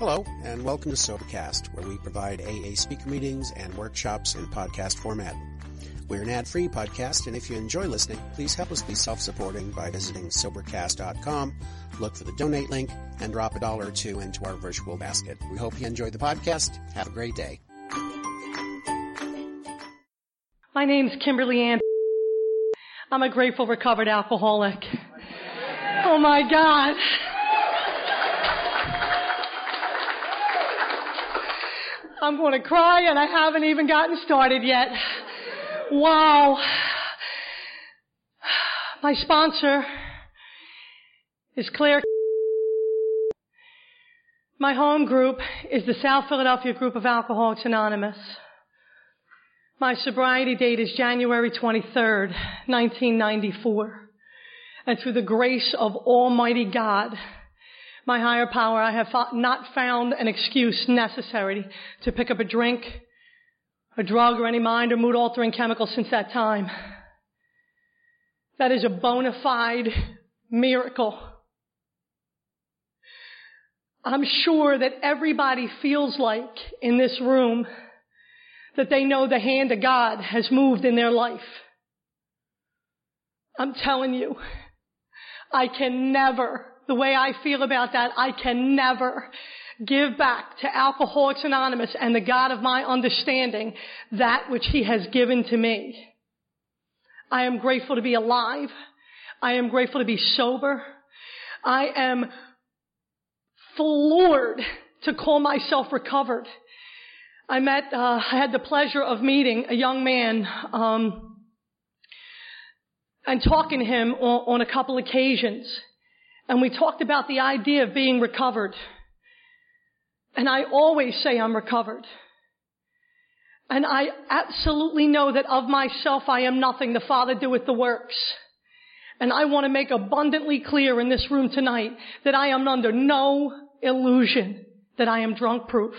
Hello, and welcome to Sobercast, where we provide AA speaker meetings and workshops in podcast format. We're an ad-free podcast, and if you enjoy listening, please help us be self-supporting by visiting Sobercast.com, look for the donate link, and drop a dollar or two into our virtual basket. We hope you enjoy the podcast. Have a great day. My name's Kimberly Ann. I'm a grateful recovered alcoholic. Oh my God. I'm going to cry and I haven't even gotten started yet. Wow. My sponsor is Claire. My home group is the South Philadelphia Group of Alcoholics Anonymous. My sobriety date is January 23rd, 1994. And through the grace of Almighty God, my higher power, I have not found an excuse necessary to pick up a drink, a drug, or any mind or mood altering chemical since that time. That is a bona fide miracle. I'm sure that everybody feels like in this room that they know the hand of God has moved in their life. I'm telling you, I can never the way I feel about that, I can never give back to Alcoholics Anonymous and the God of my understanding that which He has given to me. I am grateful to be alive. I am grateful to be sober. I am floored to call myself recovered. I met, uh, I had the pleasure of meeting a young man, um, and talking to him on, on a couple occasions. And we talked about the idea of being recovered. And I always say I'm recovered. And I absolutely know that of myself I am nothing. The Father doeth the works. And I want to make abundantly clear in this room tonight that I am under no illusion that I am drunk proof.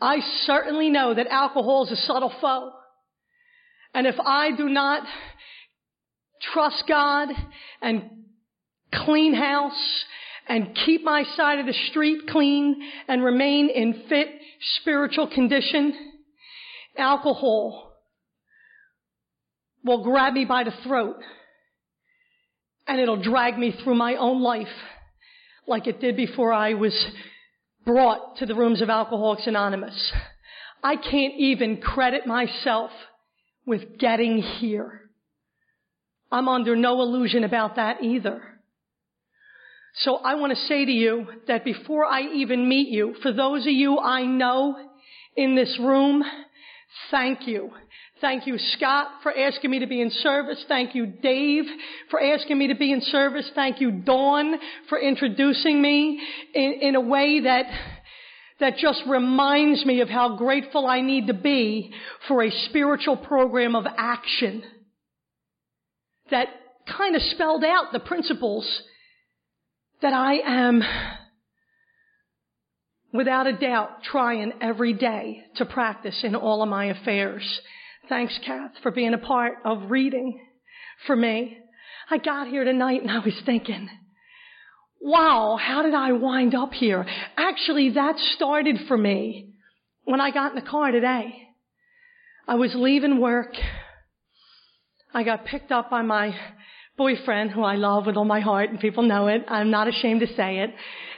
I certainly know that alcohol is a subtle foe. And if I do not trust God and clean house and keep my side of the street clean and remain in fit spiritual condition, alcohol will grab me by the throat and it'll drag me through my own life like it did before I was brought to the rooms of Alcoholics Anonymous. I can't even credit myself with getting here. I'm under no illusion about that either. So I want to say to you that before I even meet you, for those of you I know in this room, thank you. Thank you, Scott, for asking me to be in service. Thank you, Dave, for asking me to be in service. Thank you, Dawn, for introducing me in, in a way that that just reminds me of how grateful I need to be for a spiritual program of action that kind of spelled out the principles that I am without a doubt trying every day to practice in all of my affairs. Thanks, Kath, for being a part of reading for me. I got here tonight and I was thinking, wow, how did I wind up here? Actually, that started for me when I got in the car today. I was leaving work. I got picked up by my boyfriend who I love with all my heart and people know it. I'm not ashamed to say it.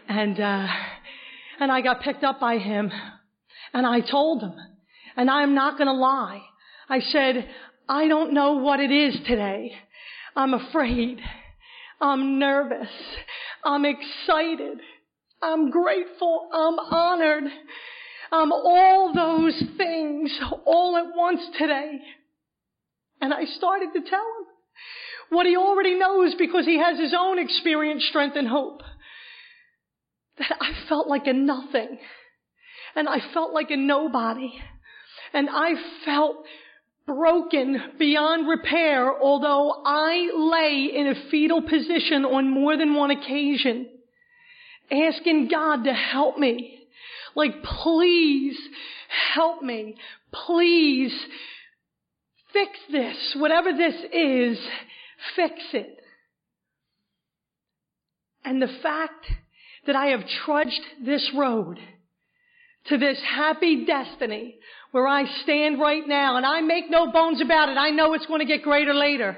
And, uh, and I got picked up by him and I told him and I'm not going to lie. I said, I don't know what it is today. I'm afraid. I'm nervous. I'm excited. I'm grateful. I'm honored. I'm all those things all at once today. And I started to tell him what he already knows because he has his own experience, strength, and hope. That I felt like a nothing. And I felt like a nobody. And I felt broken beyond repair, although I lay in a fetal position on more than one occasion, asking God to help me. Like, please help me. Please fix this, whatever this is, fix it. And the fact that I have trudged this road to this happy destiny where I stand right now and I make no bones about it. I know it's going to get greater later.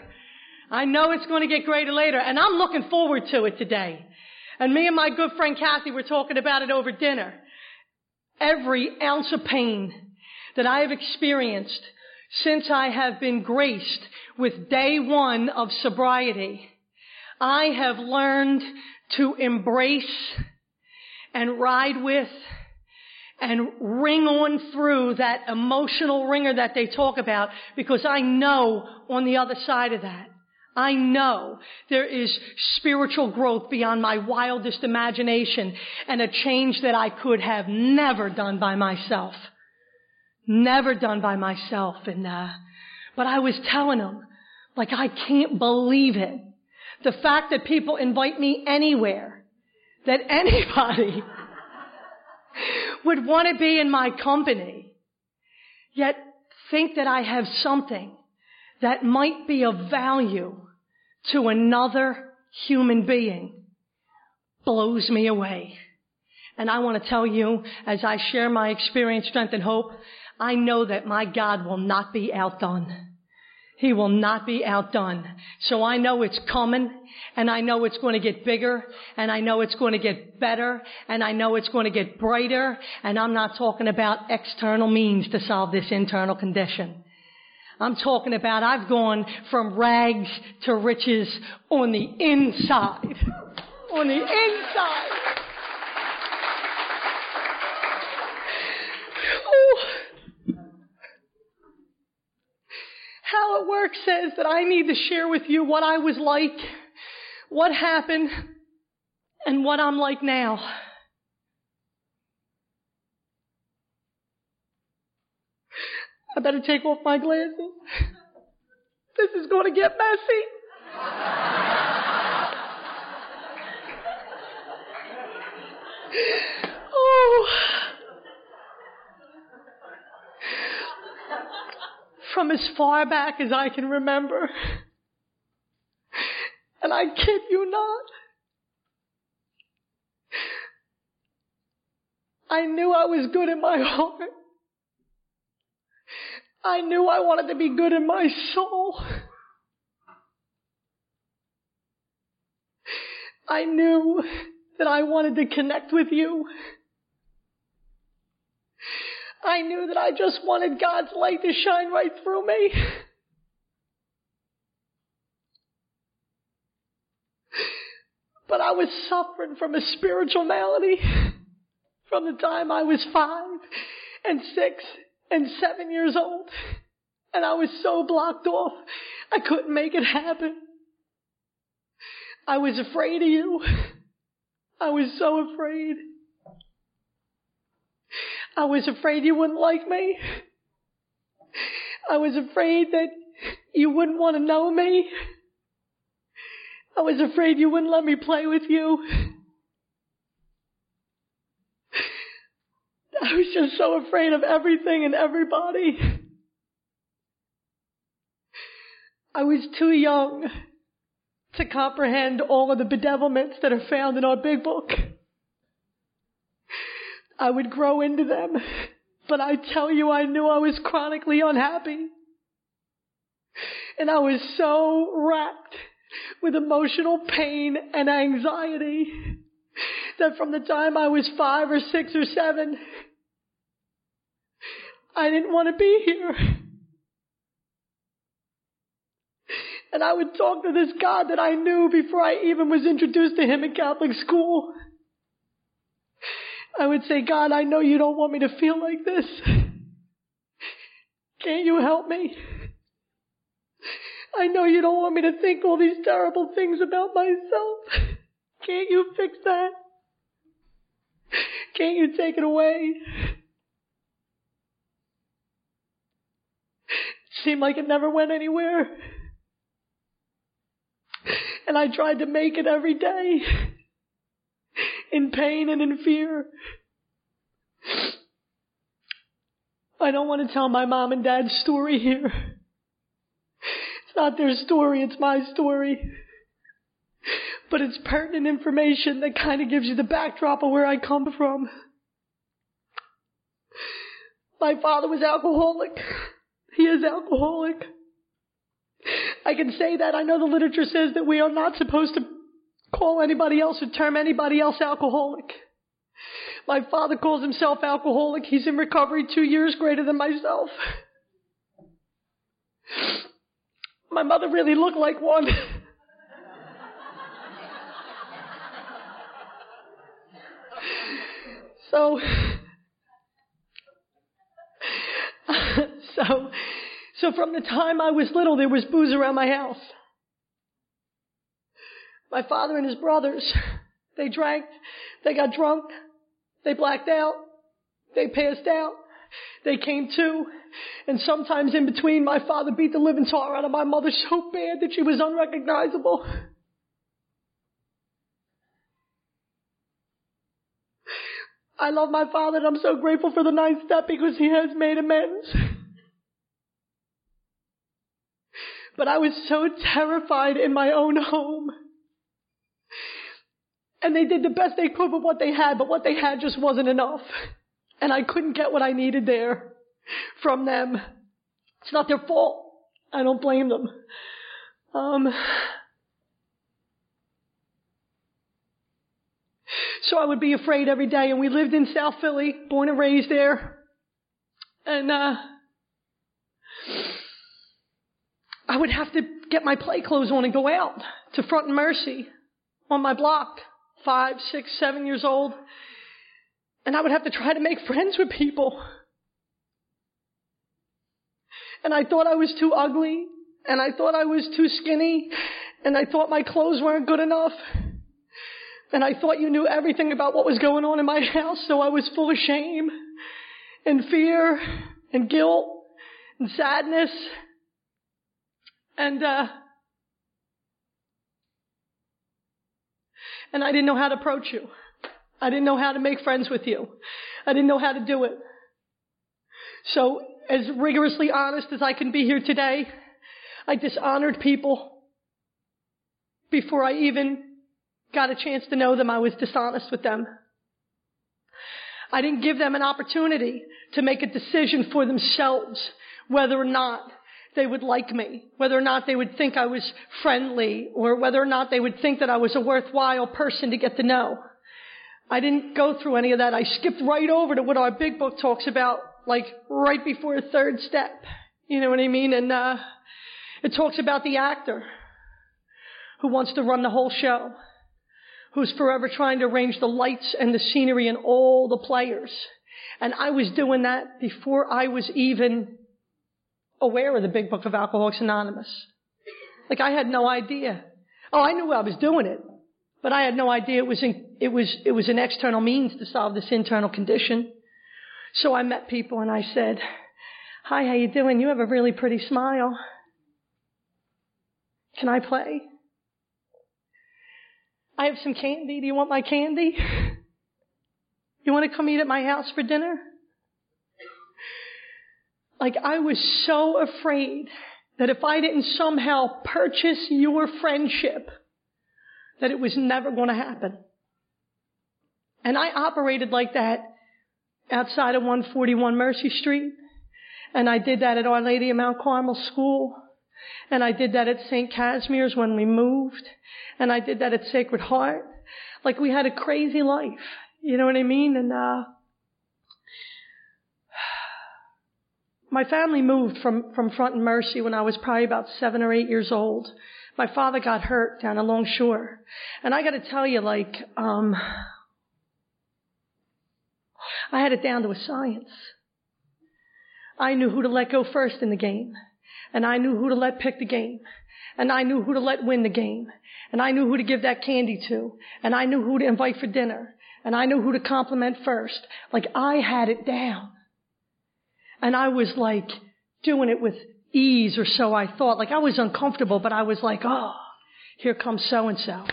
I know it's going to get greater later and I'm looking forward to it today. And me and my good friend Kathy were talking about it over dinner. Every ounce of pain that I have experienced since I have been graced with day one of sobriety, I have learned to embrace and ride with and ring on through that emotional ringer that they talk about because I know on the other side of that, I know there is spiritual growth beyond my wildest imagination and a change that I could have never done by myself. Never done by myself. And, uh, but I was telling them, like, I can't believe it. The fact that people invite me anywhere, that anybody would want to be in my company, yet think that I have something that might be of value to another human being blows me away. And I want to tell you, as I share my experience, strength, and hope, I know that my God will not be outdone. He will not be outdone. So I know it's coming and I know it's going to get bigger and I know it's going to get better and I know it's going to get brighter and I'm not talking about external means to solve this internal condition. I'm talking about I've gone from rags to riches on the inside. on the inside. How it works says that I need to share with you what I was like, what happened, and what I'm like now. I better take off my glasses. This is going to get messy. oh. From as far back as I can remember. And I kid you not. I knew I was good in my heart. I knew I wanted to be good in my soul. I knew that I wanted to connect with you. I knew that I just wanted God's light to shine right through me. But I was suffering from a spiritual malady from the time I was five and six and seven years old. And I was so blocked off, I couldn't make it happen. I was afraid of you. I was so afraid. I was afraid you wouldn't like me. I was afraid that you wouldn't want to know me. I was afraid you wouldn't let me play with you. I was just so afraid of everything and everybody. I was too young to comprehend all of the bedevilments that are found in our big book. I would grow into them. But I tell you, I knew I was chronically unhappy. And I was so racked with emotional pain and anxiety that from the time I was five or six or seven, I didn't want to be here. And I would talk to this God that I knew before I even was introduced to him in Catholic school. I would say, God, I know you don't want me to feel like this. Can't you help me? I know you don't want me to think all these terrible things about myself. Can't you fix that? Can't you take it away? It seemed like it never went anywhere. And I tried to make it every day in pain and in fear. I don't want to tell my mom and dad's story here. It's not their story, it's my story. but it's pertinent information that kind of gives you the backdrop of where I come from. My father was alcoholic. He is alcoholic. I can say that. I know the literature says that we are not supposed to call anybody else or term anybody else alcoholic. My father calls himself alcoholic. He's in recovery two years greater than myself. My mother really looked like one. so, so, so from the time I was little, there was booze around my house. My father and his brothers, they drank, they got drunk, they blacked out, they passed out, they came to, and sometimes in between, my father beat the living tar out of my mother so bad that she was unrecognizable. I love my father and I'm so grateful for the ninth step because he has made amends. But I was so terrified in my own home. And they did the best they could with what they had, but what they had just wasn't enough. And I couldn't get what I needed there from them. It's not their fault. I don't blame them. Um, so I would be afraid every day, and we lived in South Philly, born and raised there. And, uh, I would have to get my play clothes on and go out to Front and Mercy on my block, five, six, seven years old. And I would have to try to make friends with people. And I thought I was too ugly, and I thought I was too skinny, and I thought my clothes weren't good enough. And I thought you knew everything about what was going on in my house, so I was full of shame and fear and guilt and sadness. And, uh, and I didn't know how to approach you. I didn't know how to make friends with you. I didn't know how to do it. So, as rigorously honest as I can be here today, I dishonored people before I even got a chance to know them. I was dishonest with them. I didn't give them an opportunity to make a decision for themselves whether or not they would like me, whether or not they would think I was friendly, or whether or not they would think that I was a worthwhile person to get to know. I didn't go through any of that. I skipped right over to what our big book talks about, like right before the third step. You know what I mean? And uh, it talks about the actor who wants to run the whole show, who's forever trying to arrange the lights and the scenery and all the players. And I was doing that before I was even aware of the big book of Alcoholics Anonymous. Like I had no idea. Oh, I knew I was doing it, but I had no idea it was in, it was it was an external means to solve this internal condition. So I met people and I said, "Hi, how you doing? You have a really pretty smile. Can I play? I have some candy. Do you want my candy? You want to come eat at my house for dinner?" Like I was so afraid that if I didn't somehow purchase your friendship, that it was never going to happen. And I operated like that outside of 141 Mercy Street. And I did that at Our Lady of Mount Carmel School. And I did that at St. Casimir's when we moved. And I did that at Sacred Heart. Like we had a crazy life. You know what I mean? And, uh, My family moved from, from Front and Mercy when I was probably about seven or eight years old. My father got hurt down along shore. And I gotta tell you, like, um, I had it down to a science. I knew who to let go first in the game. And I knew who to let pick the game. And I knew who to let win the game. And I knew who to give that candy to. And I knew who to invite for dinner. And I knew who to compliment first. Like I had it down. And I was like doing it with ease or so I thought. Like I was uncomfortable, but I was like, oh, here comes so and so.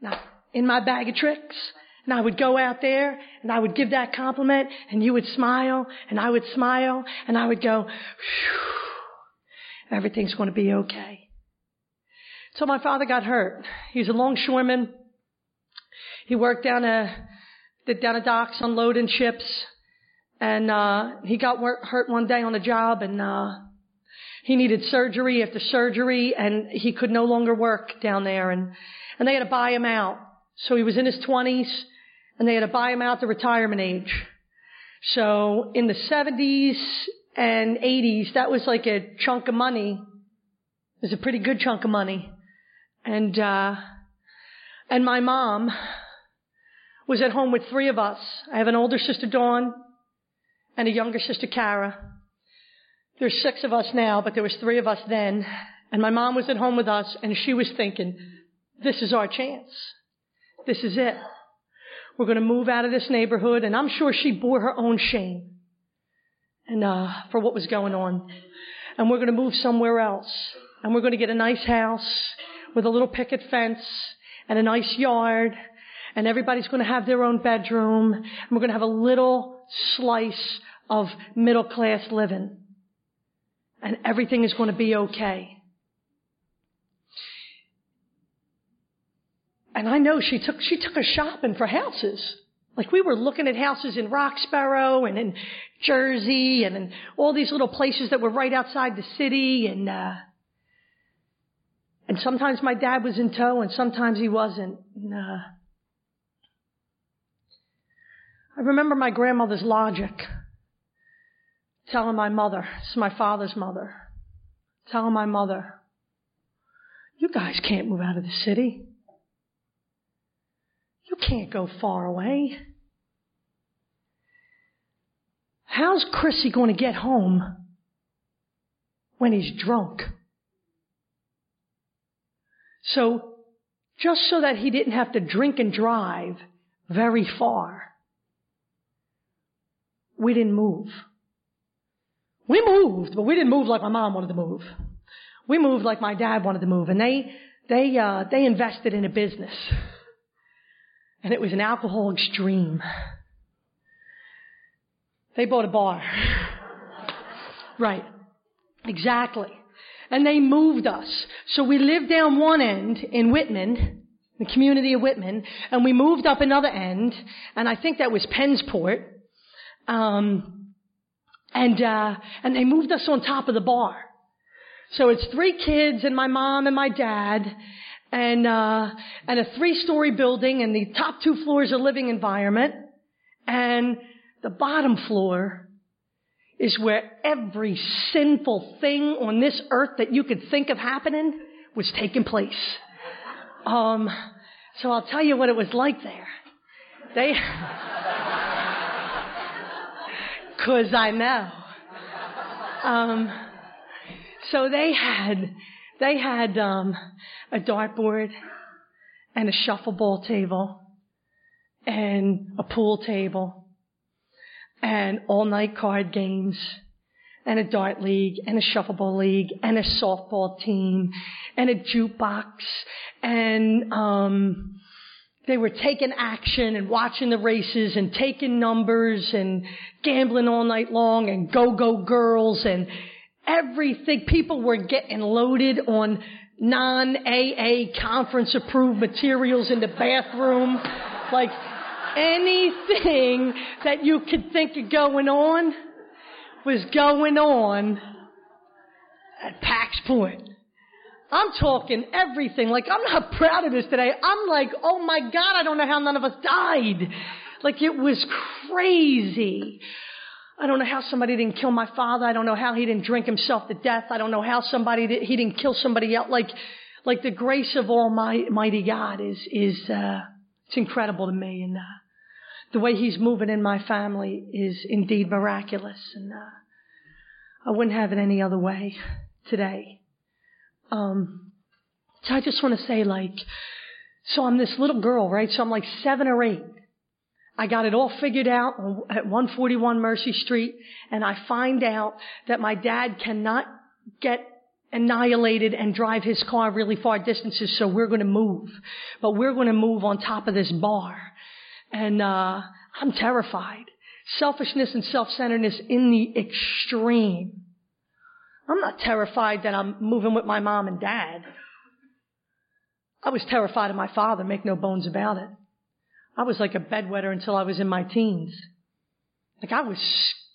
Now, in my bag of tricks. And I would go out there and I would give that compliment and you would smile and I would smile and I would go, everything's going to be okay. So my father got hurt. He's a longshoreman. He worked down a, down a docks unloading ships. And, uh, he got hurt one day on the job and, uh, he needed surgery after surgery and he could no longer work down there and, and they had to buy him out. So he was in his twenties and they had to buy him out to retirement age. So in the 70s and 80s, that was like a chunk of money. It was a pretty good chunk of money. And, uh, and my mom was at home with three of us. I have an older sister, Dawn, and a younger sister, Kara. There's six of us now, but there was three of us then. And my mom was at home with us, and she was thinking, this is our chance. This is it. We're going to move out of this neighborhood, and I'm sure she bore her own shame and uh, for what was going on. And we're going to move somewhere else, and we're going to get a nice house with a little picket fence and a nice yard, and everybody's going to have their own bedroom, and we're going to have a little slice of middle class living, and everything is going to be okay. And I know she took, she took us shopping for houses. Like we were looking at houses in Roxborough and in Jersey and in all these little places that were right outside the city and, uh, and sometimes my dad was in tow and sometimes he wasn't. And, uh, I remember my grandmother's logic telling my mother, it's my father's mother, telling my mother, you guys can't move out of the city. You can't go far away. How's Chrissy going to get home when he's drunk? So, just so that he didn't have to drink and drive very far, we didn't move. We moved, but we didn't move like my mom wanted to move. We moved like my dad wanted to move, and they they uh, they invested in a business and it was an alcohol extreme. They bought a bar. right. Exactly. And they moved us. So we lived down one end in Whitman, the community of Whitman, and we moved up another end, and I think that was Pennsport. Um, and uh, and they moved us on top of the bar. So it's three kids and my mom and my dad, and uh, and a three-story building, and the top two floors a living environment, and the bottom floor is where every sinful thing on this earth that you could think of happening was taking place. Um, so I'll tell you what it was like there. They, cause I know. Um, so they had, they had, um, a dartboard and a shuffleboard table and a pool table and all night card games and a dart league and a shuffleboard league and a softball team and a jukebox and um they were taking action and watching the races and taking numbers and gambling all night long and go go girls and everything people were getting loaded on non-AA conference approved materials in the bathroom. Like anything that you could think of going on was going on at Pax Point. I'm talking everything. Like, I'm not proud of this today. I'm like, oh my God, I don't know how none of us died. Like, it was crazy. I don't know how somebody didn't kill my father. I don't know how he didn't drink himself to death. I don't know how somebody did, he didn't kill somebody else. Like, like the grace of Almighty God is is uh, it's incredible to me, and uh, the way He's moving in my family is indeed miraculous, and uh, I wouldn't have it any other way today. Um, so I just want to say, like, so I'm this little girl, right? So I'm like seven or eight. I got it all figured out at 141 Mercy Street, and I find out that my dad cannot get annihilated and drive his car really far distances, so we're going to move. But we're going to move on top of this bar. And uh, I'm terrified. Selfishness and self-centeredness in the extreme. I'm not terrified that I'm moving with my mom and dad. I was terrified of my father, make no bones about it. I was like a bedwetter until I was in my teens. Like I was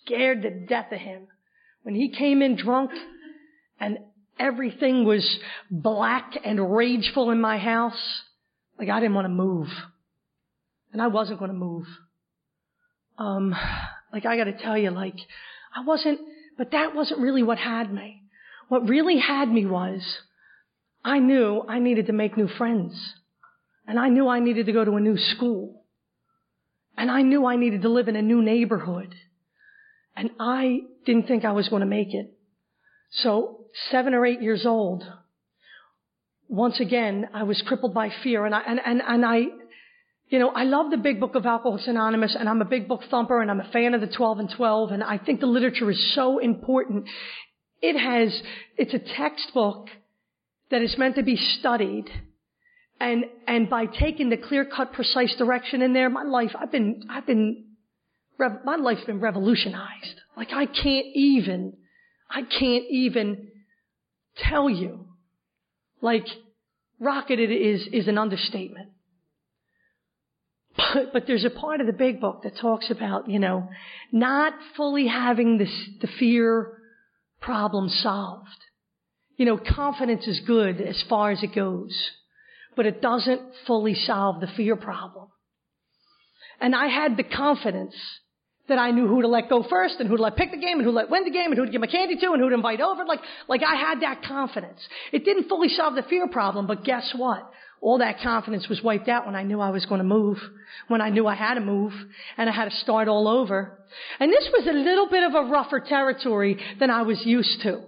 scared to death of him. When he came in drunk and everything was black and rageful in my house, like I didn't want to move. And I wasn't going to move. Um, like I gotta tell you, like, I wasn't, but that wasn't really what had me. What really had me was, I knew I needed to make new friends. And I knew I needed to go to a new school. And I knew I needed to live in a new neighborhood. And I didn't think I was going to make it. So, seven or eight years old, once again, I was crippled by fear and I, and, and, and I, you know, I love the big book of Alcoholics Anonymous and I'm a big book thumper and I'm a fan of the 12 and 12 and I think the literature is so important. It has, it's a textbook that is meant to be studied and, and by taking the clear cut, precise direction in there, my life, I've been, I've been, my life's been revolutionized. Like I can't even, I can't even tell you. Like, rocketed is, is an understatement. But, but there's a part of the big book that talks about, you know, not fully having this, the fear problem solved. You know, confidence is good as far as it goes, but it doesn't fully solve the fear problem. And I had the confidence that I knew who to let go first and who to let pick the game and who to let win the game and who to give my candy to and who to invite over. Like, like I had that confidence. It didn't fully solve the fear problem, but guess what? All that confidence was wiped out when I knew I was going to move, when I knew I had to move, and I had to start all over. And this was a little bit of a rougher territory than I was used to.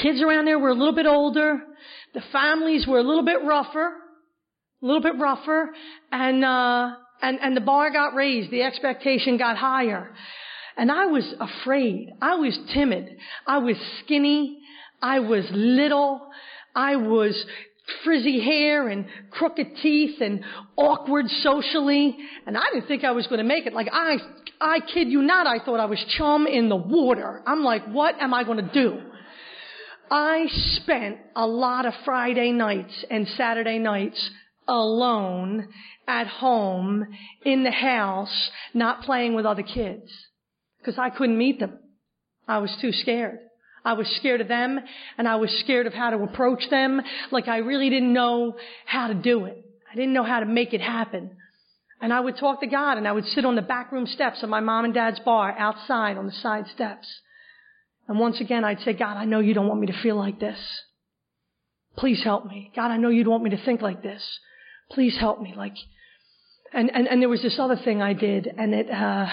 Kids around there were a little bit older. The families were a little bit rougher, a little bit rougher, and uh, and and the bar got raised. The expectation got higher, and I was afraid. I was timid. I was skinny. I was little. I was frizzy hair and crooked teeth and awkward socially. And I didn't think I was going to make it. Like I, I kid you not, I thought I was chum in the water. I'm like, what am I going to do? I spent a lot of Friday nights and Saturday nights alone at home in the house, not playing with other kids. Because I couldn't meet them. I was too scared. I was scared of them and I was scared of how to approach them. Like I really didn't know how to do it. I didn't know how to make it happen. And I would talk to God and I would sit on the back room steps of my mom and dad's bar outside on the side steps. And once again, I'd say, God, I know you don't want me to feel like this. Please help me. God, I know you don't want me to think like this. Please help me. Like, and, and, and there was this other thing I did and it, uh,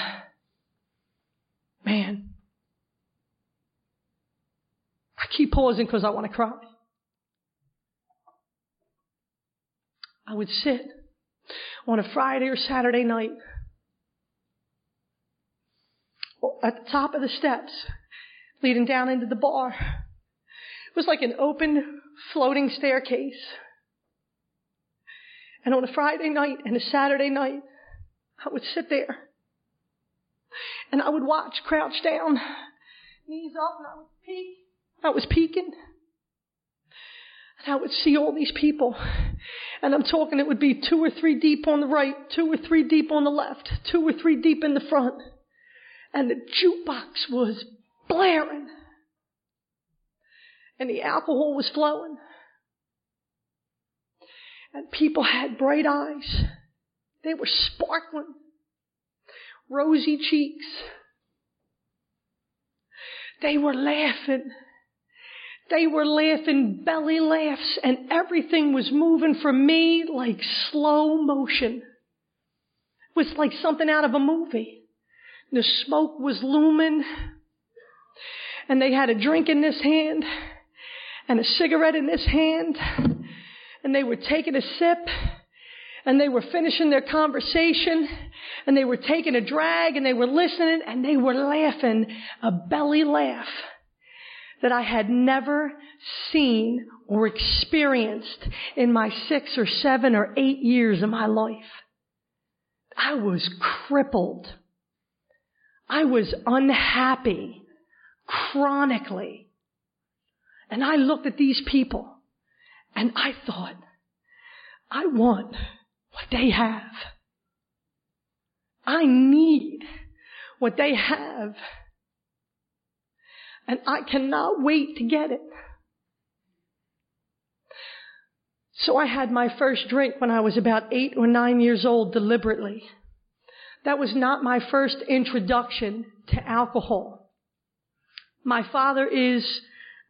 man, I keep pausing because I want to cry. I would sit on a Friday or Saturday night at the top of the steps leading down into the bar. It was like an open floating staircase. And on a Friday night and a Saturday night, I would sit there and I would watch crouch down, knees up, and I would peek I was peeking. And I would see all these people. And I'm talking it would be two or three deep on the right, two or three deep on the left, two or three deep in the front. And the jukebox was blaring. And the alcohol was flowing. And people had bright eyes. They were sparkling. Rosy cheeks. They were laughing. They were laughing belly laughs and everything was moving for me like slow motion. It was like something out of a movie. The smoke was looming and they had a drink in this hand and a cigarette in this hand and they were taking a sip and they were finishing their conversation and they were taking a drag and they were listening and they were laughing a belly laugh that I had never seen or experienced in my six or seven or eight years of my life. I was crippled. I was unhappy chronically. And I looked at these people and I thought, I want what they have. I need what they have. And I cannot wait to get it. So I had my first drink when I was about eight or nine years old deliberately. That was not my first introduction to alcohol. My father is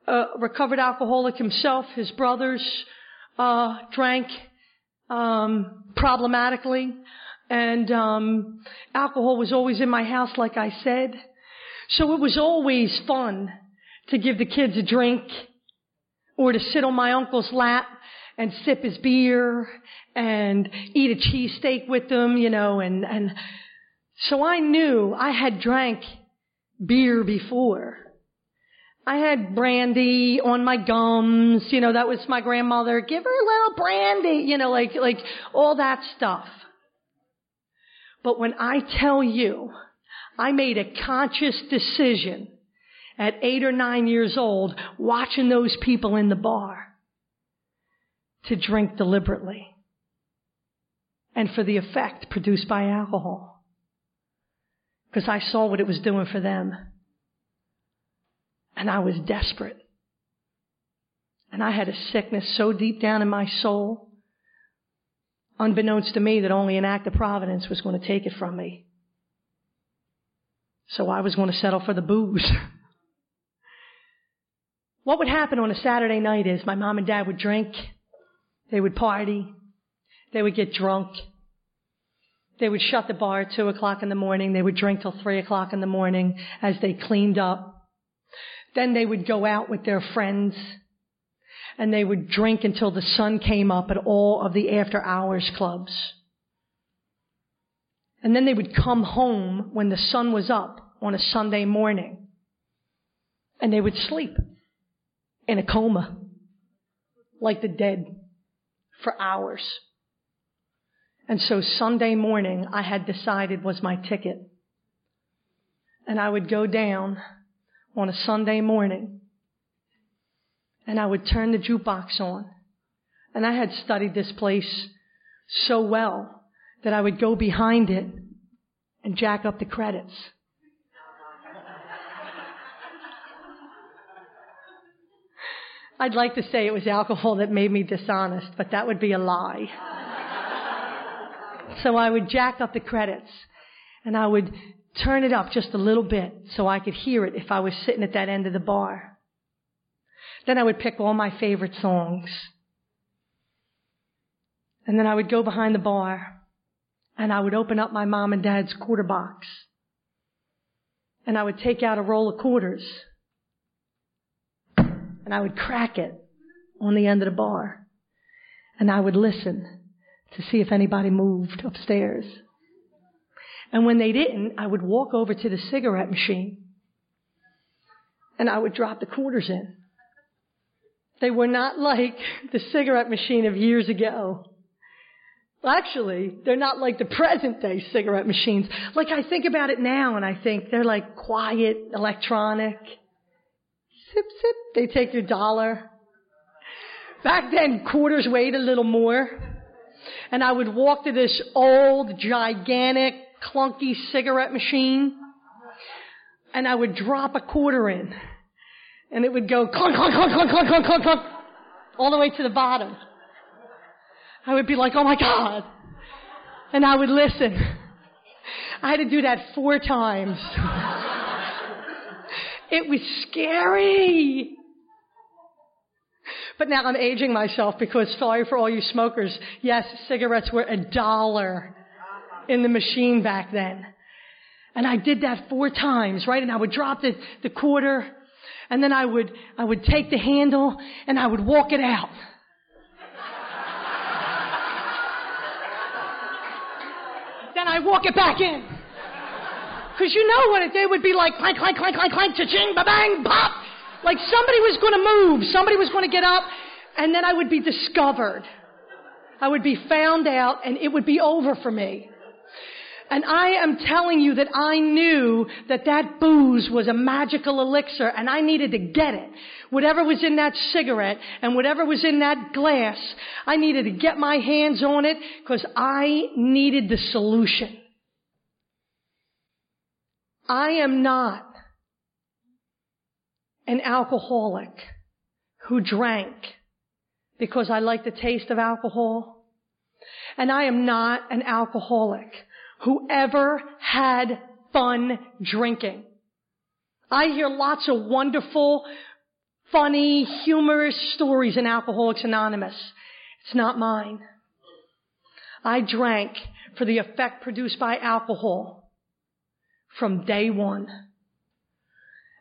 a recovered alcoholic himself. His brothers uh, drank um, problematically, and um, alcohol was always in my house, like I said. So it was always fun to give the kids a drink or to sit on my uncle's lap and sip his beer and eat a cheesesteak with them, you know, and, and so I knew I had drank beer before. I had brandy on my gums, you know, that was my grandmother. Give her a little brandy, you know, like, like all that stuff. But when I tell you, I made a conscious decision at eight or nine years old watching those people in the bar to drink deliberately and for the effect produced by alcohol. Because I saw what it was doing for them. And I was desperate. And I had a sickness so deep down in my soul, unbeknownst to me, that only an act of providence was going to take it from me. So I was going to settle for the booze. what would happen on a Saturday night is my mom and dad would drink they would party. They would get drunk. They would shut the bar at two o'clock in the morning. They would drink till three o'clock in the morning as they cleaned up. Then they would go out with their friends and they would drink until the sun came up at all of the after hours clubs. And then they would come home when the sun was up on a Sunday morning and they would sleep in a coma like the dead for hours. And so Sunday morning, I had decided was my ticket. And I would go down on a Sunday morning and I would turn the jukebox on. And I had studied this place so well that I would go behind it and jack up the credits. I'd like to say it was alcohol that made me dishonest, but that would be a lie. so I would jack up the credits and I would turn it up just a little bit so I could hear it if I was sitting at that end of the bar. Then I would pick all my favorite songs. And then I would go behind the bar and I would open up my mom and dad's quarter box. And I would take out a roll of quarters and I would crack it on the end of the bar. And I would listen to see if anybody moved upstairs. And when they didn't, I would walk over to the cigarette machine and I would drop the quarters in. They were not like the cigarette machine of years ago. Actually, they're not like the present day cigarette machines. Like I think about it now and I think they're like quiet, electronic. Sip, sip, they take your dollar. Back then, quarters weighed a little more. And I would walk to this old, gigantic, clunky cigarette machine. And I would drop a quarter in. And it would go clunk, clunk, clunk, clunk, clunk, clunk, clunk, all the way to the bottom. I would be like, oh my God. And I would listen. I had to do that four times. It was scary. But now I'm aging myself because sorry for all you smokers. Yes, cigarettes were a dollar in the machine back then. And I did that four times, right? And I would drop the, the quarter and then I would, I would take the handle and I would walk it out. then I walk it back in. Because you know what it they would be like clank, clank, clank, clank, clank, cha-ching, ba-bang, pop. Like somebody was going to move. Somebody was going to get up. And then I would be discovered. I would be found out and it would be over for me. And I am telling you that I knew that that booze was a magical elixir and I needed to get it. Whatever was in that cigarette and whatever was in that glass, I needed to get my hands on it because I needed the solution. I am not an alcoholic who drank because I like the taste of alcohol. And I am not an alcoholic who ever had fun drinking. I hear lots of wonderful, funny, humorous stories in Alcoholics Anonymous. It's not mine. I drank for the effect produced by alcohol from day one.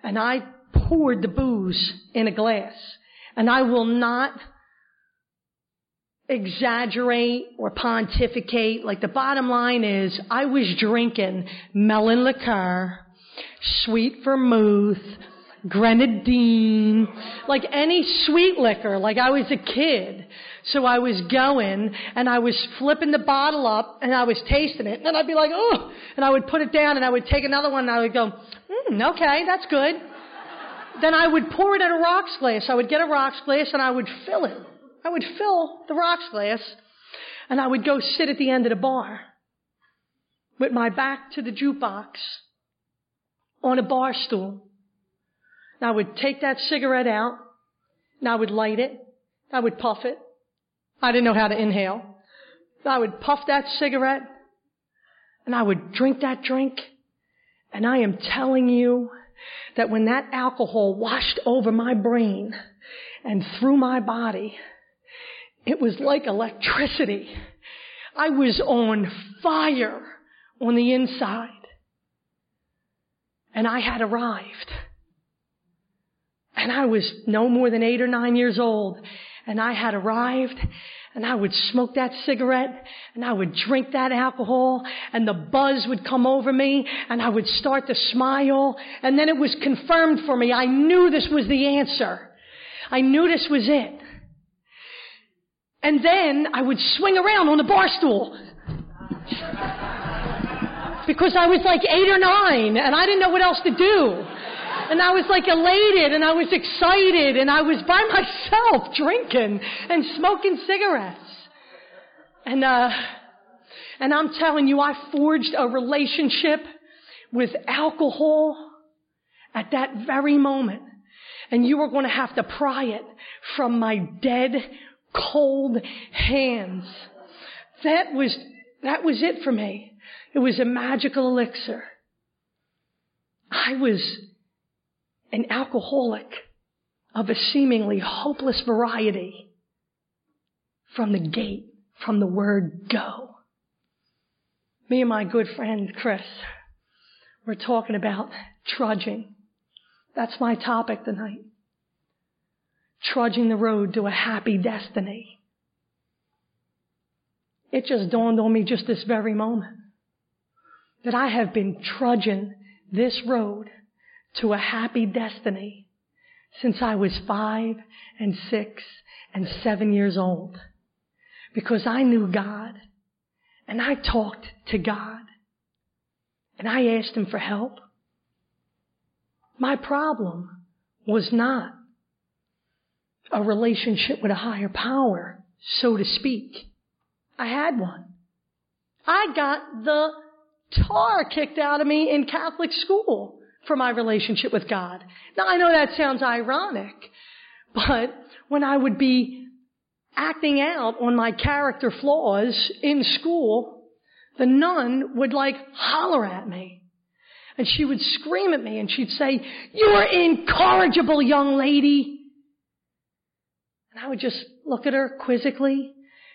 And I poured the booze in a glass. And I will not exaggerate or pontificate. Like the bottom line is, I was drinking melon liqueur, sweet vermouth, grenadine, like any sweet liquor, like I was a kid. So I was going and I was flipping the bottle up and I was tasting it. And then I'd be like, oh, and I would put it down and I would take another one and I would go, mm, okay, that's good. then I would pour it in a rocks glass. I would get a rocks glass and I would fill it. I would fill the rocks glass and I would go sit at the end of the bar with my back to the jukebox on a bar stool. And I would take that cigarette out and I would light it. I would puff it. I didn't know how to inhale. I would puff that cigarette and I would drink that drink. And I am telling you that when that alcohol washed over my brain and through my body, it was like electricity. I was on fire on the inside. And I had arrived. And I was no more than eight or nine years old. And I had arrived and I would smoke that cigarette and I would drink that alcohol and the buzz would come over me and I would start to smile and then it was confirmed for me. I knew this was the answer. I knew this was it. And then I would swing around on the bar stool. because I was like eight or nine and I didn't know what else to do. And I was like elated and I was excited and I was by myself drinking and smoking cigarettes. And, uh, and I'm telling you, I forged a relationship with alcohol at that very moment. And you were going to have to pry it from my dead, cold hands. That was, that was it for me. It was a magical elixir. I was an alcoholic of a seemingly hopeless variety from the gate, from the word go. Me and my good friend Chris, we're talking about trudging. That's my topic tonight trudging the road to a happy destiny. It just dawned on me just this very moment that I have been trudging this road to a happy destiny since I was five and six and seven years old because I knew God and I talked to God and I asked Him for help. My problem was not a relationship with a higher power, so to speak. I had one. I got the tar kicked out of me in Catholic school for my relationship with God. Now I know that sounds ironic, but when I would be acting out on my character flaws in school, the nun would like holler at me. And she would scream at me and she'd say, you're incorrigible young lady. And I would just look at her quizzically.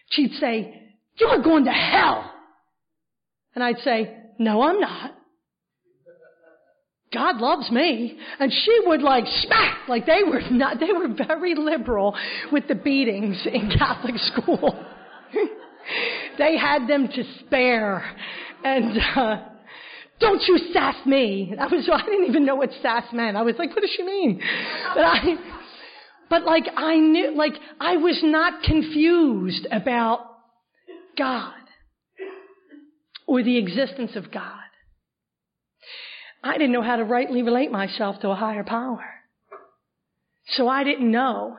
She'd say, you're going to hell. And I'd say, no, I'm not. God loves me. And she would like smack, like they were not, they were very liberal with the beatings in Catholic school. they had them to spare. And, uh, don't you sass me. I was, I didn't even know what sass meant. I was like, what does she mean? But I, but like I knew, like I was not confused about God. or the existence of God. I didn't know how to rightly relate myself to a higher power. So I didn't know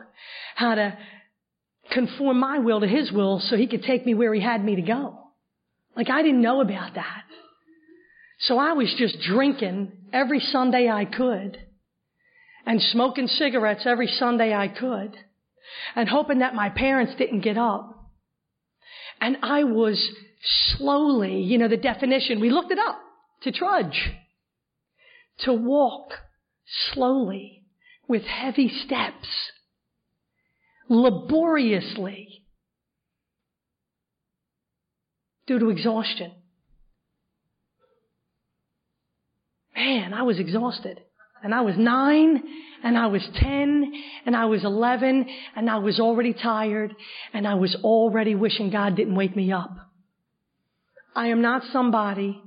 how to conform my will to his will so he could take me where he had me to go. Like I didn't know about that. So I was just drinking every Sunday I could and smoking cigarettes every Sunday I could and hoping that my parents didn't get up. And I was slowly, you know, the definition, we looked it up, to trudge, to walk slowly with heavy steps, laboriously, due to exhaustion. Man, I was exhausted. And I was nine, and I was ten, and I was eleven, and I was already tired, and I was already wishing God didn't wake me up. I am not somebody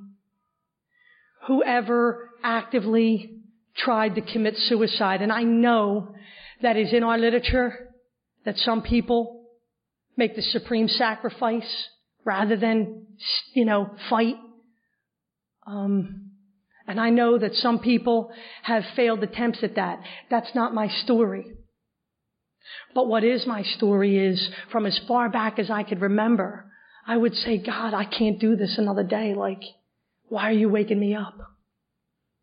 who ever actively tried to commit suicide. And I know that is in our literature that some people make the supreme sacrifice rather than, you know, fight. Um, and I know that some people have failed attempts at that. That's not my story. But what is my story is from as far back as I could remember, I would say, God, I can't do this another day. Like, why are you waking me up?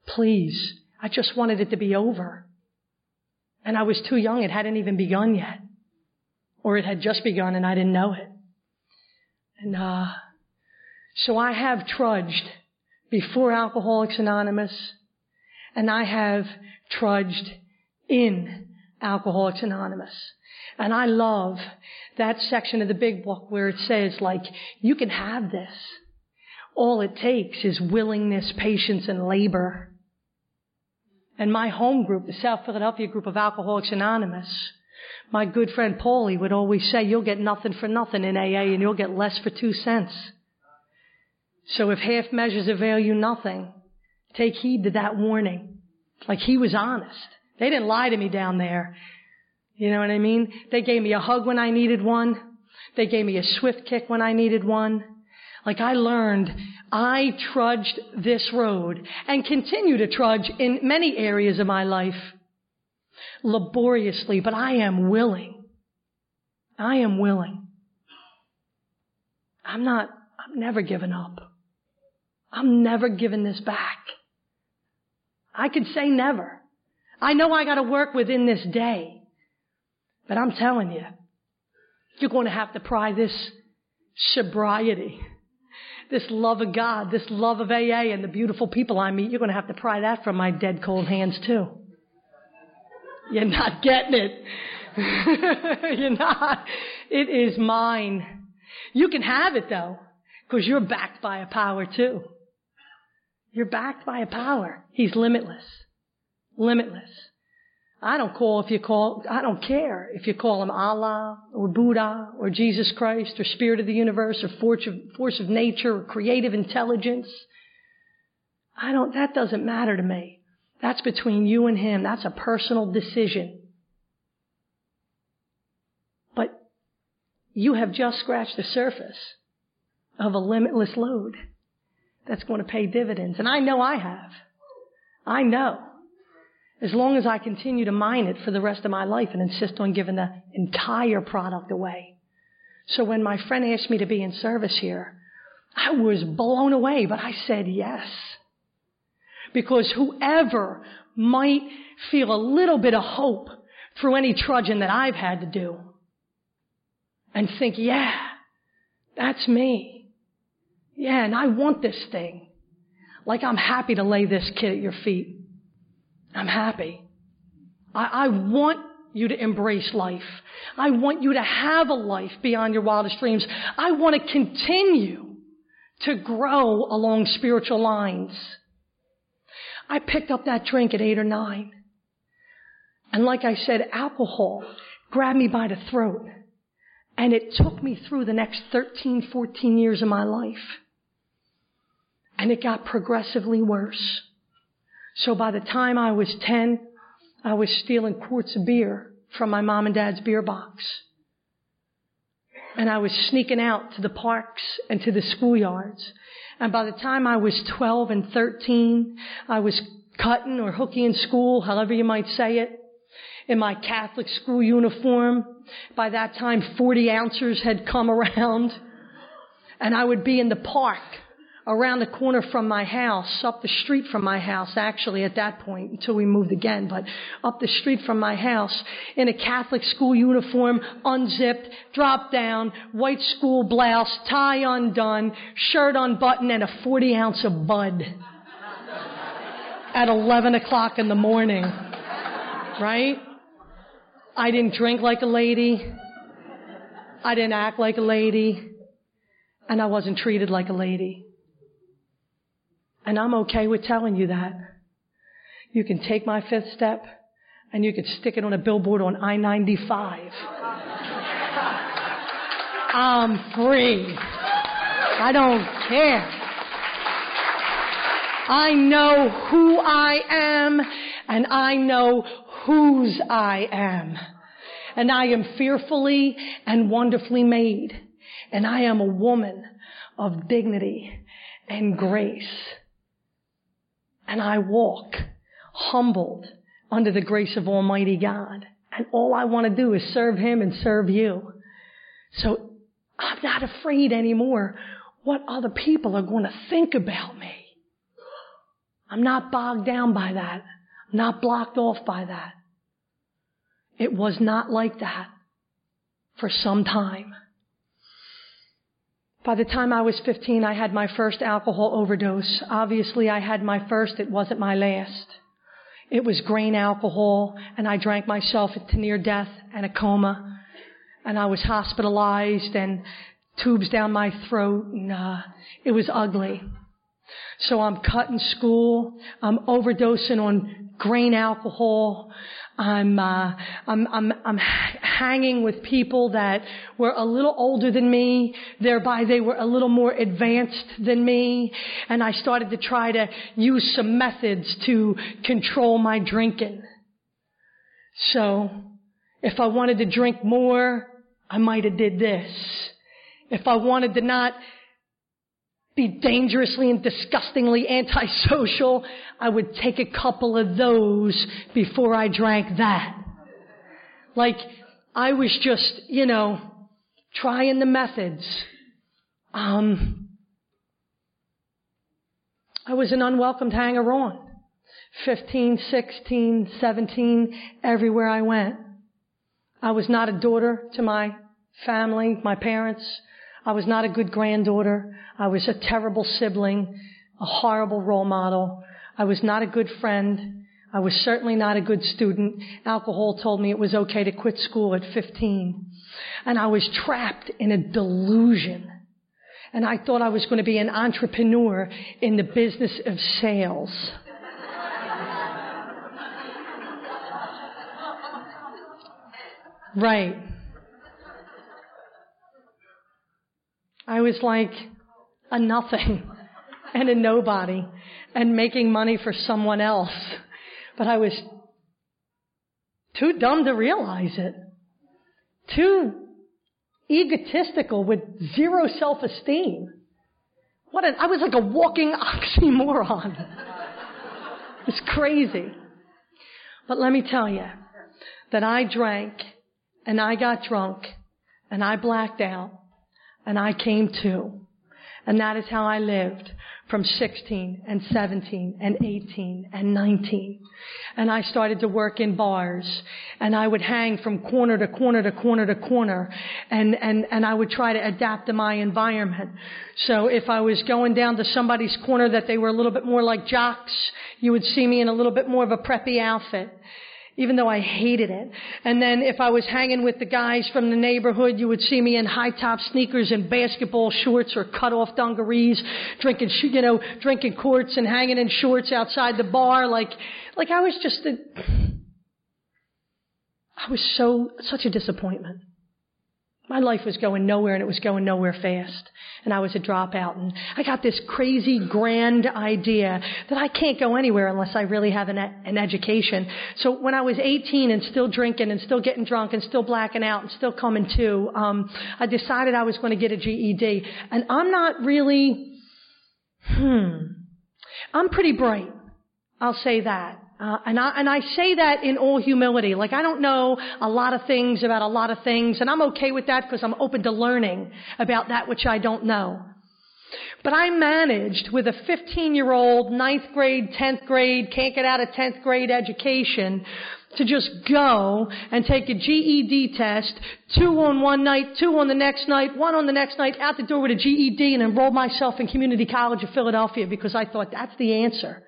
Please. I just wanted it to be over. And I was too young. It hadn't even begun yet. Or it had just begun and I didn't know it. And, uh, so I have trudged before Alcoholics Anonymous, and I have trudged in Alcoholics Anonymous. And I love that section of the big book where it says, like, you can have this. All it takes is willingness, patience, and labor. And my home group, the South Philadelphia group of Alcoholics Anonymous, my good friend Paulie would always say, you'll get nothing for nothing in AA and you'll get less for two cents. So if half measures avail you nothing, take heed to that warning. Like he was honest. They didn't lie to me down there. You know what I mean? They gave me a hug when I needed one. They gave me a swift kick when I needed one. Like I learned, I trudged this road and continue to trudge in many areas of my life laboriously, but I am willing. I am willing. I'm not, I'm never giving up. I'm never giving this back. I could say never. I know I gotta work within this day. But I'm telling you, you're going to have to pry this sobriety, this love of God, this love of AA and the beautiful people I meet. You're going to have to pry that from my dead cold hands too. You're not getting it. you're not. It is mine. You can have it though, because you're backed by a power too. You're backed by a power. He's limitless. Limitless. I don't call if you call, I don't care if you call him Allah or Buddha or Jesus Christ or Spirit of the Universe or force of, nature or creative intelligence. I don't, that doesn't matter to me. That's between you and him. That's a personal decision. But you have just scratched the surface of a limitless load that's going to pay dividends. And I know I have. I know. As long as I continue to mine it for the rest of my life and insist on giving the entire product away. So when my friend asked me to be in service here, I was blown away, but I said yes. Because whoever might feel a little bit of hope through any trudging that I've had to do and think, yeah, that's me. Yeah, and I want this thing. Like I'm happy to lay this kid at your feet. I'm happy. I, I want you to embrace life. I want you to have a life beyond your wildest dreams. I want to continue to grow along spiritual lines. I picked up that drink at eight or nine. And like I said, alcohol grabbed me by the throat. And it took me through the next 13, 14 years of my life. And it got progressively worse. So by the time I was 10, I was stealing quarts of beer from my mom and dad's beer box. and I was sneaking out to the parks and to the schoolyards. And by the time I was 12 and 13, I was cutting or hooking in school, however you might say it, in my Catholic school uniform. By that time, 40 ounces had come around. And I would be in the park around the corner from my house, up the street from my house, actually at that point, until we moved again, but up the street from my house, in a Catholic school uniform, unzipped, drop down, white school blouse, tie undone, shirt unbuttoned, and a 40 ounce of bud. at 11 o'clock in the morning. Right? I didn't drink like a lady. I didn't act like a lady. And I wasn't treated like a lady. And I'm okay with telling you that. You can take my fifth step and you can stick it on a billboard on I-95. I'm free. I don't care. I know who I am and I know whose I am. And I am fearfully and wonderfully made. And I am a woman of dignity and grace and I walk humbled under the grace of Almighty God. And all I want to do is serve Him and serve you. So I'm not afraid anymore what other people are going to think about me. I'm not bogged down by that. I'm not blocked off by that. It was not like that for some time. By the time I was 15, I had my first alcohol overdose. Obviously, I had my first. It wasn't my last. It was grain alcohol, and I drank myself to near death and a coma. And I was hospitalized and tubes down my throat, and uh, it was ugly. So I'm cutting school. I'm overdosing on grain alcohol. I'm, uh, I'm, I'm, I'm hanging with people that were a little older than me, thereby they were a little more advanced than me, and I started to try to use some methods to control my drinking. So, if I wanted to drink more, I might have did this. If I wanted to not be dangerously and disgustingly antisocial, I would take a couple of those before I drank that. Like, I was just, you know, trying the methods. Um, I was an unwelcomed hanger on. 15, 16, 17, everywhere I went. I was not a daughter to my family, my parents. I was not a good granddaughter. I was a terrible sibling, a horrible role model. I was not a good friend. I was certainly not a good student. Alcohol told me it was okay to quit school at 15. And I was trapped in a delusion. And I thought I was going to be an entrepreneur in the business of sales. right. I was like a nothing and a nobody and making money for someone else. But I was too dumb to realize it. Too egotistical with zero self-esteem. What an, I was like a walking oxymoron. it's crazy. But let me tell you that I drank and I got drunk and I blacked out and I came too. And that is how I lived from 16 and 17 and 18 and 19. And I started to work in bars and I would hang from corner to corner to corner to corner and, and, and I would try to adapt to my environment. So if I was going down to somebody's corner that they were a little bit more like jocks, you would see me in a little bit more of a preppy outfit even though I hated it. And then if I was hanging with the guys from the neighborhood, you would see me in high top sneakers and basketball shorts or cut off dungarees, drinking, you know, drinking quarts and hanging in shorts outside the bar, like, like I was just a, I was so, such a disappointment. My life was going nowhere and it was going nowhere fast. And I was a dropout and I got this crazy grand idea that I can't go anywhere unless I really have an, an education. So when I was 18 and still drinking and still getting drunk and still blacking out and still coming to, um, I decided I was going to get a GED. And I'm not really, hmm, I'm pretty bright. I'll say that. Uh, and I and I say that in all humility. Like I don't know a lot of things about a lot of things, and I'm okay with that because I'm open to learning about that which I don't know. But I managed with a 15 year old, ninth grade, 10th grade, can't get out of 10th grade education to just go and take a GED test, two on one night, two on the next night, one on the next night, out the door with a GED and enroll myself in Community College of Philadelphia because I thought that's the answer.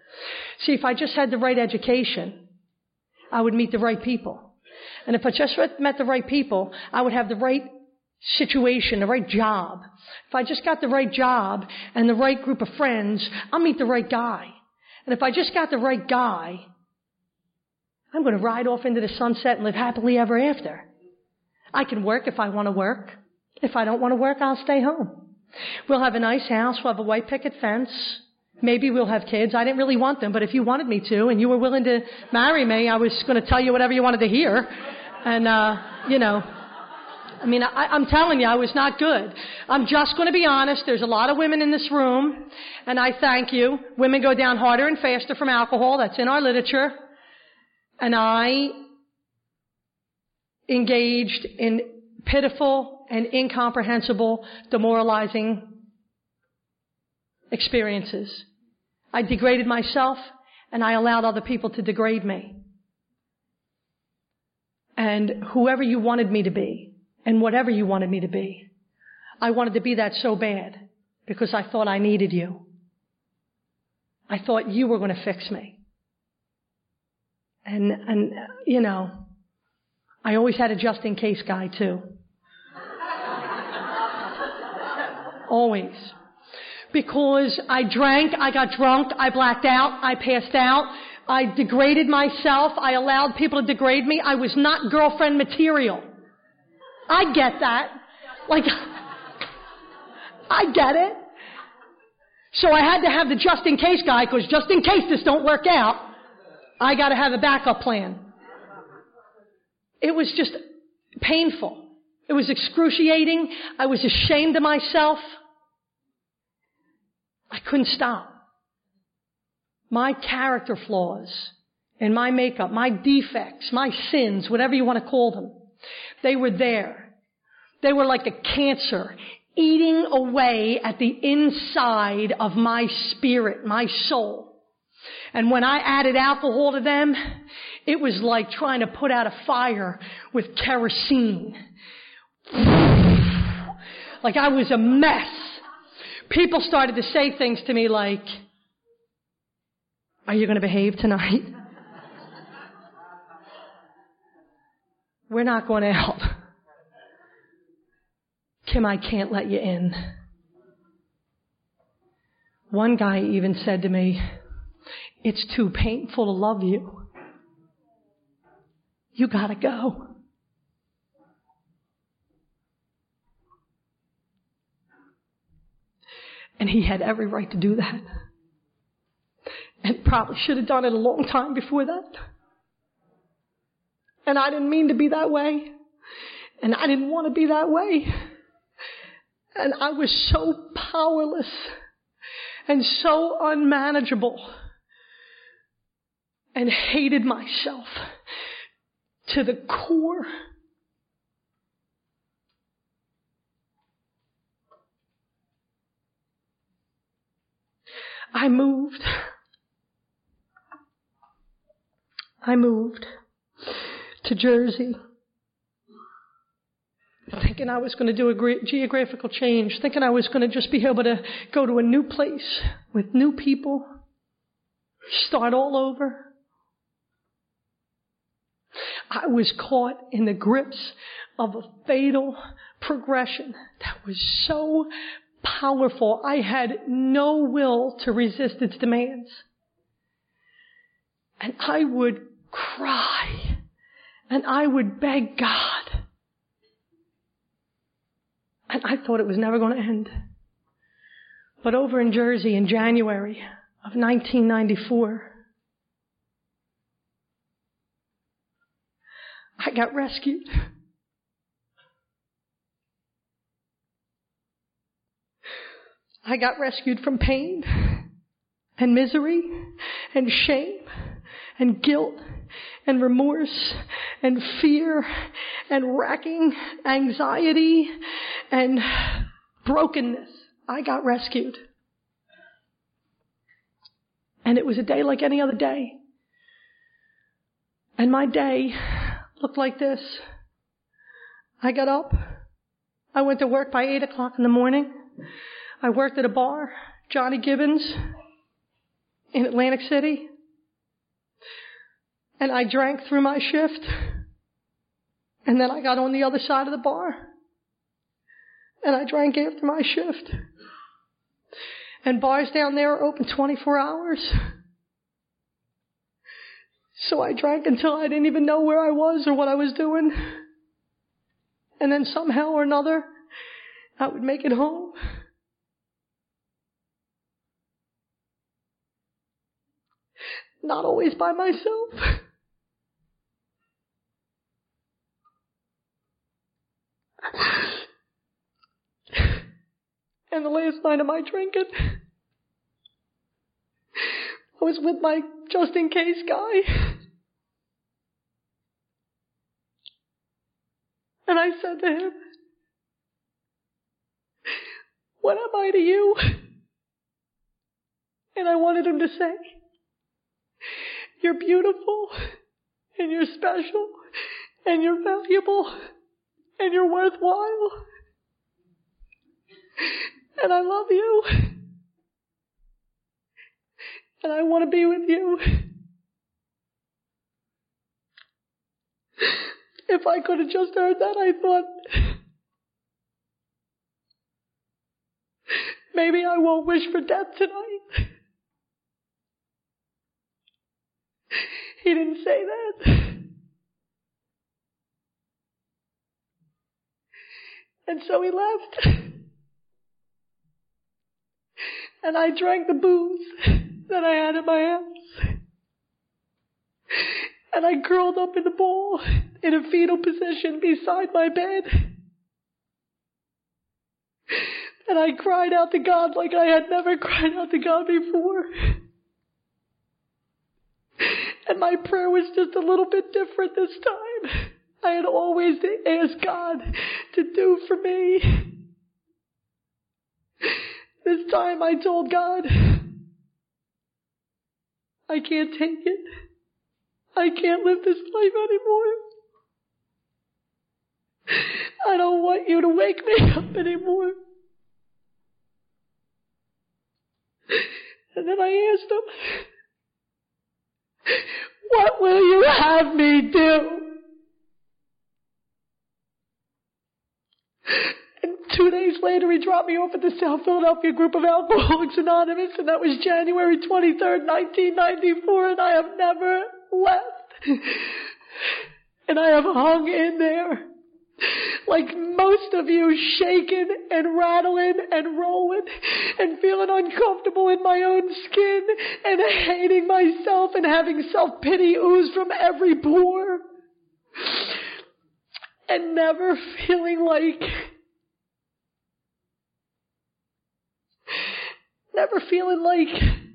See, if I just had the right education, I would meet the right people. And if I just met the right people, I would have the right situation, the right job. If I just got the right job and the right group of friends, I'll meet the right guy. And if I just got the right guy, I'm going to ride off into the sunset and live happily ever after. I can work if I want to work. If I don't want to work, I'll stay home. We'll have a nice house. We'll have a white picket fence. Maybe we'll have kids. I didn't really want them, but if you wanted me to and you were willing to marry me, I was going to tell you whatever you wanted to hear. And, uh, you know, I mean, I, I'm telling you, I was not good. I'm just going to be honest. There's a lot of women in this room, and I thank you. Women go down harder and faster from alcohol. That's in our literature. And I engaged in pitiful and incomprehensible, demoralizing experiences. I degraded myself and I allowed other people to degrade me. And whoever you wanted me to be and whatever you wanted me to be, I wanted to be that so bad because I thought I needed you. I thought you were going to fix me. And, and, you know, I always had a just in case guy too. always because I drank, I got drunk, I blacked out, I passed out, I degraded myself, I allowed people to degrade me. I was not girlfriend material. I get that. Like, I get it. So I had to have the just in case guy because just in case this don't work out, I got to have a backup plan. It was just painful. It was excruciating. I was ashamed of myself. I couldn't stop. My character flaws and my makeup, my defects, my sins, whatever you want to call them, they were there. They were like a cancer eating away at the inside of my spirit, my soul. And when I added alcohol to them, it was like trying to put out a fire with kerosene. Like I was a mess people started to say things to me like, Are you going to behave tonight? We're not going out. Kim, I can't let you in. One guy even said to me, It's too painful to love you. You gotta go. And he had every right to do that. And probably should have done it a long time before that. And I didn't mean to be that way. And I didn't want to be that way. And I was so powerless and so unmanageable and hated myself to the core. I moved. I moved to Jersey thinking I was going to do a geographical change, thinking I was going to just be able to go to a new place with new people, start all over. I was caught in the grips of a fatal progression that was so powerful. I had no will to resist its demands. And I would cry and I would beg God And I thought it was never going to end. But over in Jersey in January of 1994, I got rescued. I got rescued from pain and misery and shame and guilt and remorse and fear and racking anxiety and brokenness. I got rescued. And it was a day like any other day. And my day looked like this. I got up. I went to work by 8 o'clock in the morning. I worked at a bar, Johnny Gibbons, in Atlantic City. And I drank through my shift. And then I got on the other side of the bar. And I drank after my shift. And bars down there are open 24 hours. So I drank until I didn't even know where I was or what I was doing. And then somehow or another, I would make it home. Not always by myself. and the last night of my drinking, I was with my just in case guy. And I said to him, What am I to you? And I wanted him to say, You're beautiful, and you're special, and you're valuable, and you're worthwhile. And I love you. And I want to be with you. If I could have just heard that, I thought, maybe I won't wish for death tonight. He didn't say that. And so he left. And I drank the booze that I had in my house. And I curled up in the ball in a fetal position beside my bed. And I cried out to God like I had never cried out to God before. And my prayer was just a little bit different this time. I had always asked God to do for me. This time I told God, I can't take it. I can't live this life anymore. I don't want you to wake me up anymore. And then I asked him, what will you have me do? And two days later, he dropped me off at the South Philadelphia group of Alcoholics Anonymous, and that was January 23rd, 1994, and I have never left. And I have hung in there like most of you shaking and rattling and rolling and feeling uncomfortable in my own skin and hating myself and having self-pity ooze from every pore. And never feeling like never feeling like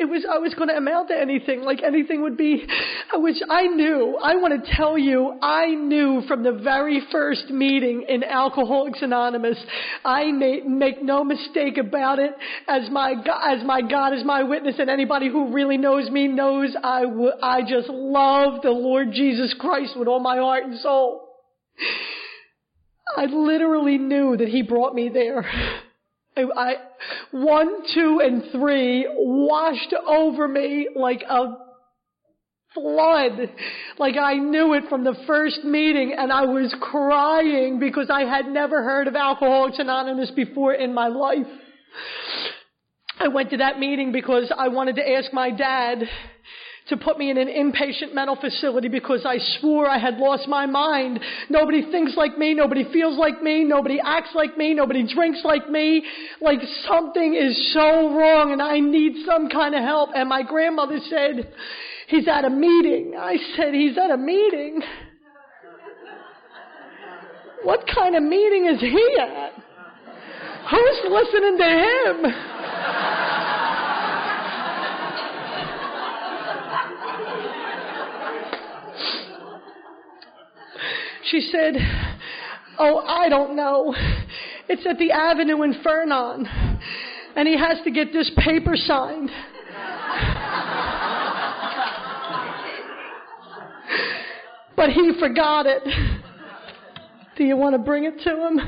it was, I was going to amount to anything, like anything would be, which I knew, I want to tell you, I knew from the very first meeting in Alcoholics Anonymous, I made, make no mistake about it, as my, as my God is my witness and anybody who really knows me knows I, w- I just love the Lord Jesus Christ with all my heart and soul. I literally knew that He brought me there. I, one, two, and three washed over me like a flood. Like I knew it from the first meeting and I was crying because I had never heard of Alcoholics Anonymous before in my life. I went to that meeting because I wanted to ask my dad to put me in an inpatient mental facility because I swore I had lost my mind. Nobody thinks like me. Nobody feels like me. Nobody acts like me. Nobody drinks like me. Like something is so wrong and I need some kind of help. And my grandmother said, he's at a meeting. I said, he's at a meeting. What kind of meeting is he at? Who's listening to him? She said, Oh, I don't know. It's at the Avenue in Fernon. And he has to get this paper signed. but he forgot it. Do you want to bring it to him?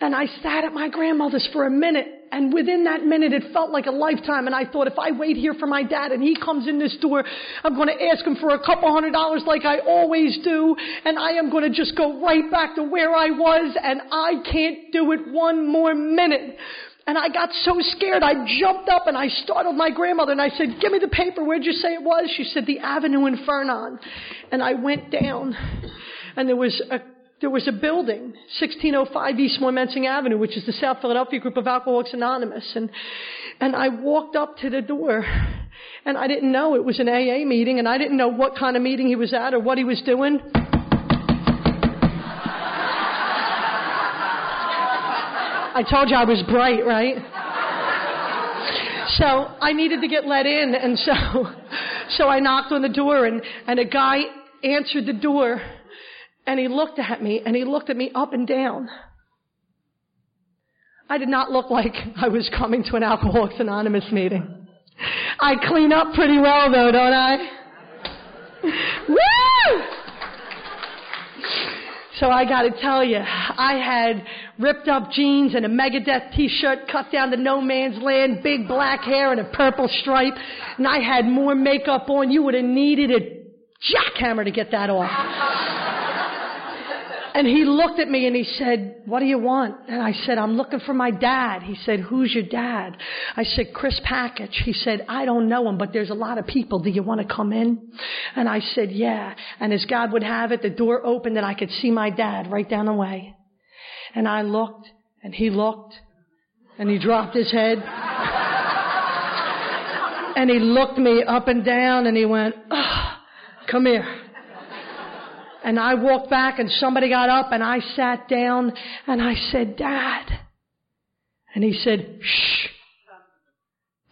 And I sat at my grandmother's for a minute. And within that minute, it felt like a lifetime. And I thought, if I wait here for my dad and he comes in this door, I'm going to ask him for a couple hundred dollars like I always do. And I am going to just go right back to where I was. And I can't do it one more minute. And I got so scared, I jumped up and I startled my grandmother and I said, give me the paper. Where'd you say it was? She said, the Avenue in Fernon. And I went down and there was a there was a building, 1605 East Moyamensing Avenue, which is the South Philadelphia group of Alcoholics Anonymous. And, and I walked up to the door and I didn't know it was an AA meeting and I didn't know what kind of meeting he was at or what he was doing. I told you I was bright, right? So I needed to get let in and so, so I knocked on the door and, and a guy answered the door and he looked at me and he looked at me up and down. I did not look like I was coming to an Alcoholics Anonymous meeting. I clean up pretty well though, don't I? Woo! So I gotta tell you, I had ripped up jeans and a Megadeth t-shirt cut down to no man's land, big black hair and a purple stripe, and I had more makeup on. You would have needed a jackhammer to get that off. And he looked at me and he said, what do you want? And I said, I'm looking for my dad. He said, who's your dad? I said, Chris Package. He said, I don't know him, but there's a lot of people. Do you want to come in? And I said, yeah. And as God would have it, the door opened and I could see my dad right down the way. And I looked and he looked and he dropped his head. and he looked me up and down and he went, oh, come here. And I walked back and somebody got up and I sat down and I said, Dad. And he said, shh,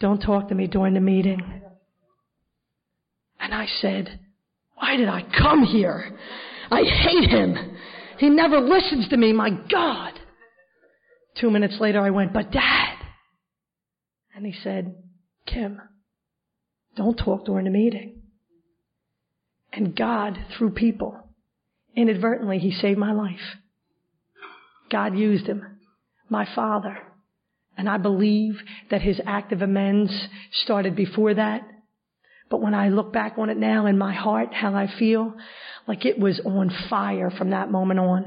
don't talk to me during the meeting. And I said, why did I come here? I hate him. He never listens to me, my God. Two minutes later I went, but dad. And he said, Kim, don't talk during the meeting. And God, through people, Inadvertently, he saved my life. God used him, my father. And I believe that his act of amends started before that. But when I look back on it now in my heart, how I feel, like it was on fire from that moment on.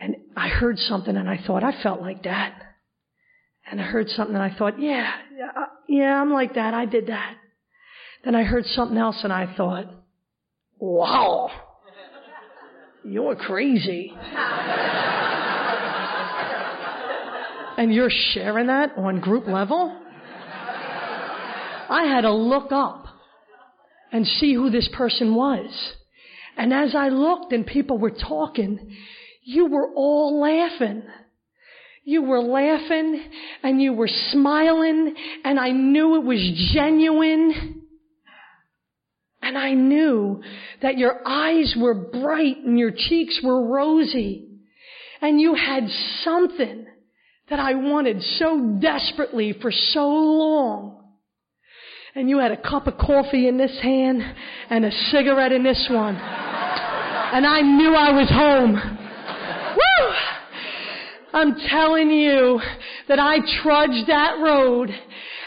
And I heard something and I thought, I felt like that. And I heard something and I thought, yeah, yeah, I'm like that. I did that. Then I heard something else and I thought, wow. You're crazy. and you're sharing that on group level? I had to look up and see who this person was. And as I looked and people were talking, you were all laughing. You were laughing and you were smiling and I knew it was genuine. And I knew that your eyes were bright and your cheeks were rosy. And you had something that I wanted so desperately for so long. And you had a cup of coffee in this hand and a cigarette in this one. And I knew I was home. Woo! I'm telling you that I trudged that road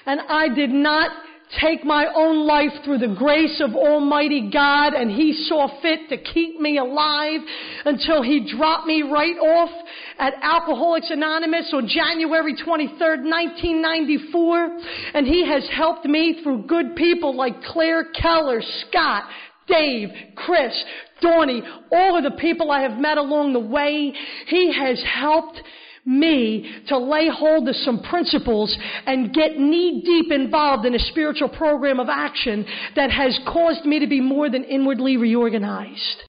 and I did not take my own life through the grace of Almighty God and He saw fit to keep me alive until He dropped me right off at Alcoholics Anonymous on January 23rd, 1994. And he has helped me through good people like Claire Keller, Scott, Dave, Chris, Donnie, all of the people I have met along the way. He has helped me to lay hold of some principles and get knee deep involved in a spiritual program of action that has caused me to be more than inwardly reorganized.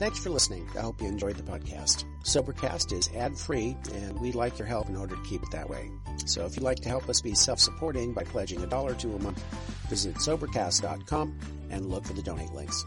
Thanks for listening. I hope you enjoyed the podcast. Sobercast is ad free, and we'd like your help in order to keep it that way. So if you'd like to help us be self supporting by pledging a dollar to a month, visit Sobercast.com and look for the donate links.